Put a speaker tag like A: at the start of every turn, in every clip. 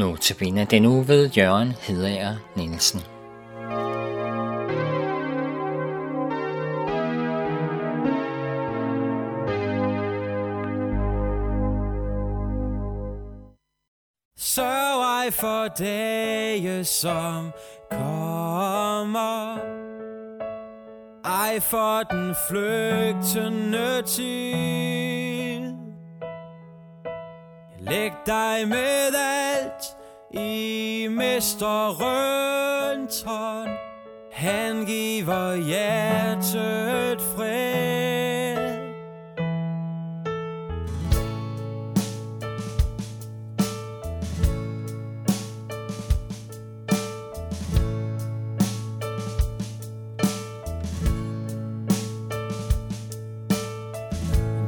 A: Nu tabiner den uge ved Jørgen Hedager Nielsen.
B: Sørg ej for dage, som kommer. Ej for den flygtende tid. Læg dig med alt i mesterens hånd. Han giver hjertet fred.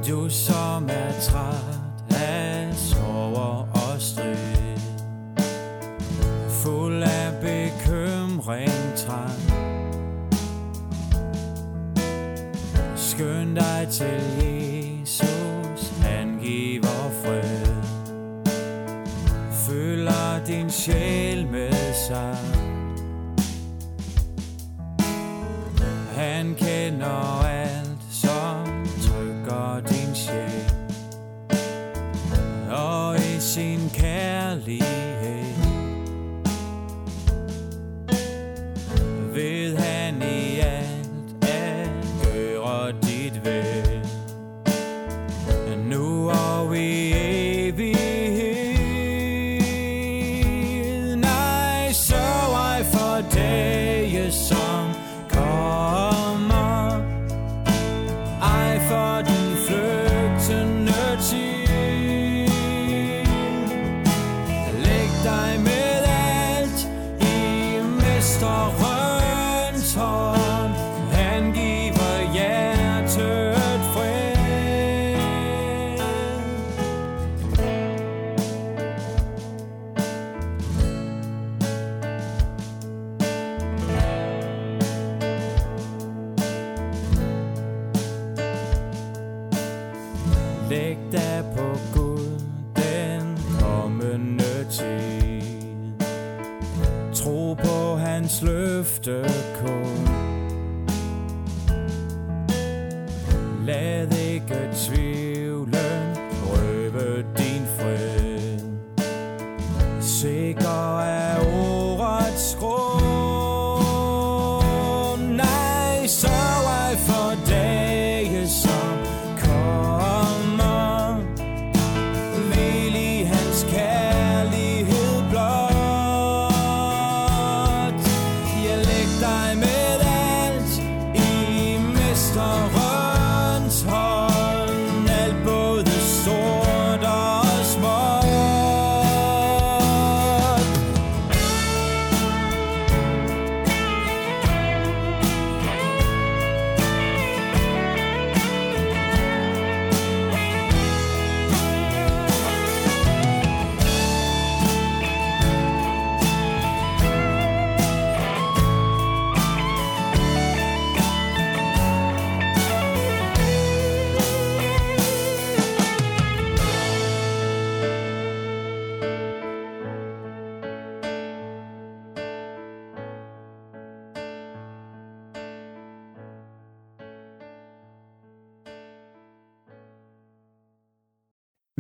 B: Du som er træt til Jesus, han giver fred. Fylder din sjæl med sig. Han kender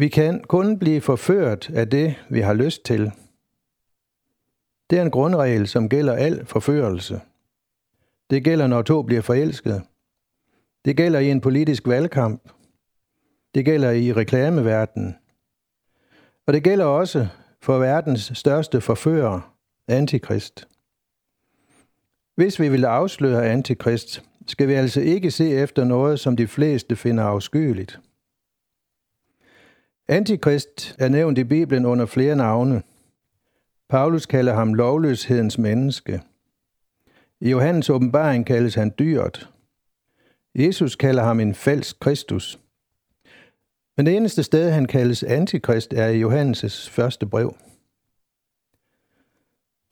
C: Vi kan kun blive forført af det, vi har lyst til. Det er en grundregel, som gælder al forførelse. Det gælder, når to bliver forelsket. Det gælder i en politisk valgkamp. Det gælder i reklameverdenen. Og det gælder også for verdens største forfører, Antikrist. Hvis vi vil afsløre Antikrist, skal vi altså ikke se efter noget, som de fleste finder afskyeligt. Antikrist er nævnt i Bibelen under flere navne. Paulus kalder ham lovløshedens menneske. I Johannes åbenbaring kaldes han dyret. Jesus kalder ham en falsk Kristus. Men det eneste sted, han kaldes antikrist, er i Johannes' første brev.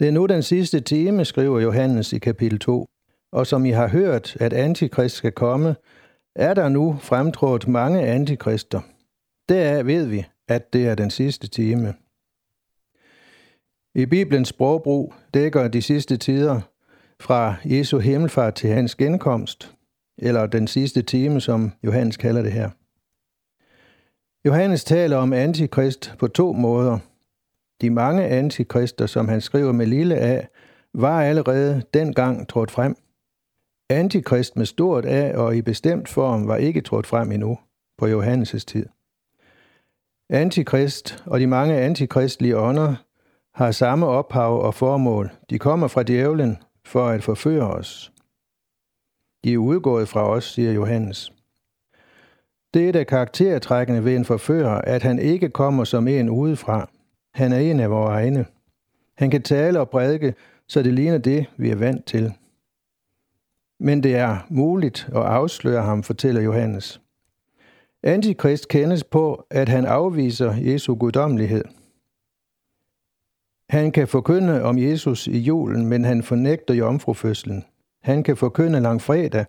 C: Det er nu den sidste time, skriver Johannes i kapitel 2. Og som I har hørt, at antikrist skal komme, er der nu fremtrådt mange antikrister. Deraf ved vi, at det er den sidste time. I Bibelens sprogbrug dækker de sidste tider fra Jesu himmelfart til hans genkomst, eller den sidste time, som Johannes kalder det her. Johannes taler om antikrist på to måder. De mange antikrister, som han skriver med lille a, var allerede dengang trådt frem. Antikrist med stort A og i bestemt form var ikke trådt frem endnu på Johannes' tid. Antikrist og de mange antikristlige ånder har samme ophav og formål. De kommer fra djævlen for at forføre os. De er udgået fra os, siger Johannes. Det er det karaktertrækkende ved en forfører, at han ikke kommer som en udefra. Han er en af vores egne. Han kan tale og prædike, så det ligner det, vi er vant til. Men det er muligt at afsløre ham, fortæller Johannes. Antikrist kendes på, at han afviser Jesu guddommelighed. Han kan forkynde om Jesus i julen, men han fornægter jomfrufødslen. Han kan forkynde langfredag,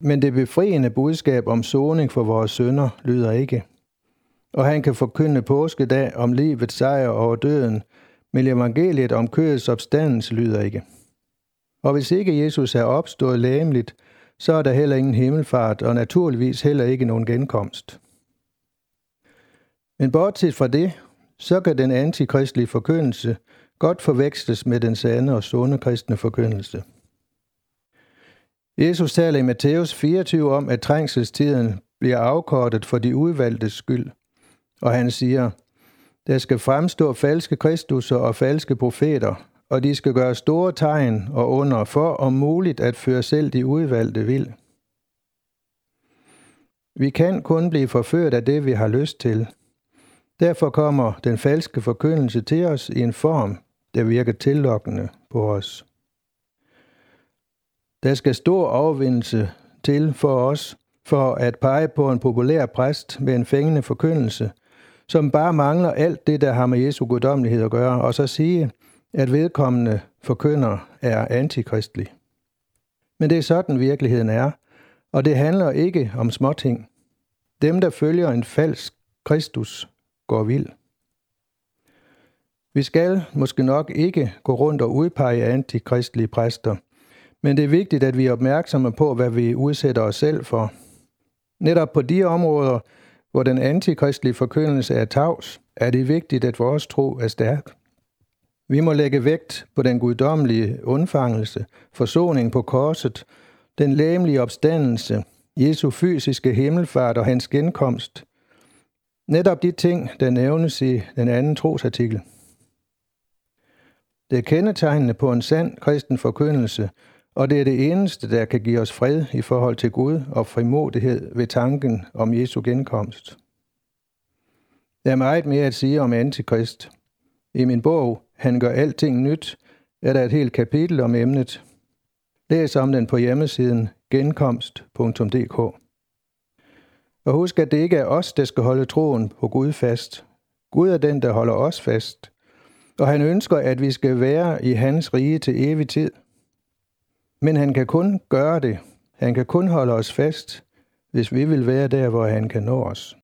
C: men det befriende budskab om soning for vores sønder lyder ikke. Og han kan forkynde påskedag om livets sejr over døden, men evangeliet om kødets opstandelse lyder ikke. Og hvis ikke Jesus er opstået læmeligt, så er der heller ingen himmelfart, og naturligvis heller ikke nogen genkomst. Men bortset fra det, så kan den antikristelige forkyndelse godt forveksles med den sande og sunde kristne forkyndelse. Jesus taler i Matthæus 24 om, at trængselstiden bliver afkortet for de udvalgtes skyld, og han siger, der skal fremstå falske kristusser og falske profeter, og de skal gøre store tegn og under for om muligt at føre selv de udvalgte vild. Vi kan kun blive forført af det, vi har lyst til. Derfor kommer den falske forkyndelse til os i en form, der virker tillokkende på os. Der skal stor overvindelse til for os, for at pege på en populær præst med en fængende forkyndelse, som bare mangler alt det, der har med Jesu guddommelighed at gøre, og så sige, at vedkommende forkynder er antikristelig. Men det er sådan virkeligheden er, og det handler ikke om småting. Dem, der følger en falsk Kristus, går vild. Vi skal måske nok ikke gå rundt og udpege antikristelige præster, men det er vigtigt, at vi er opmærksomme på, hvad vi udsætter os selv for. Netop på de områder, hvor den antikristelige forkyndelse er tavs, er det vigtigt, at vores tro er stærk. Vi må lægge vægt på den guddommelige undfangelse, forsoning på korset, den læmelige opstandelse, Jesu fysiske himmelfart og hans genkomst. Netop de ting, der nævnes i den anden trosartikel. Det er kendetegnende på en sand kristen forkyndelse, og det er det eneste, der kan give os fred i forhold til Gud og frimodighed ved tanken om Jesu genkomst. Der er meget mere at sige om antikrist. I min bog Han gør alting nyt er der et helt kapitel om emnet. Læs om den på hjemmesiden genkomst.dk. Og husk, at det ikke er os, der skal holde troen på Gud fast. Gud er den, der holder os fast. Og han ønsker, at vi skal være i hans rige til evig tid – men han kan kun gøre det. Han kan kun holde os fast, hvis vi vil være der, hvor han kan nå os.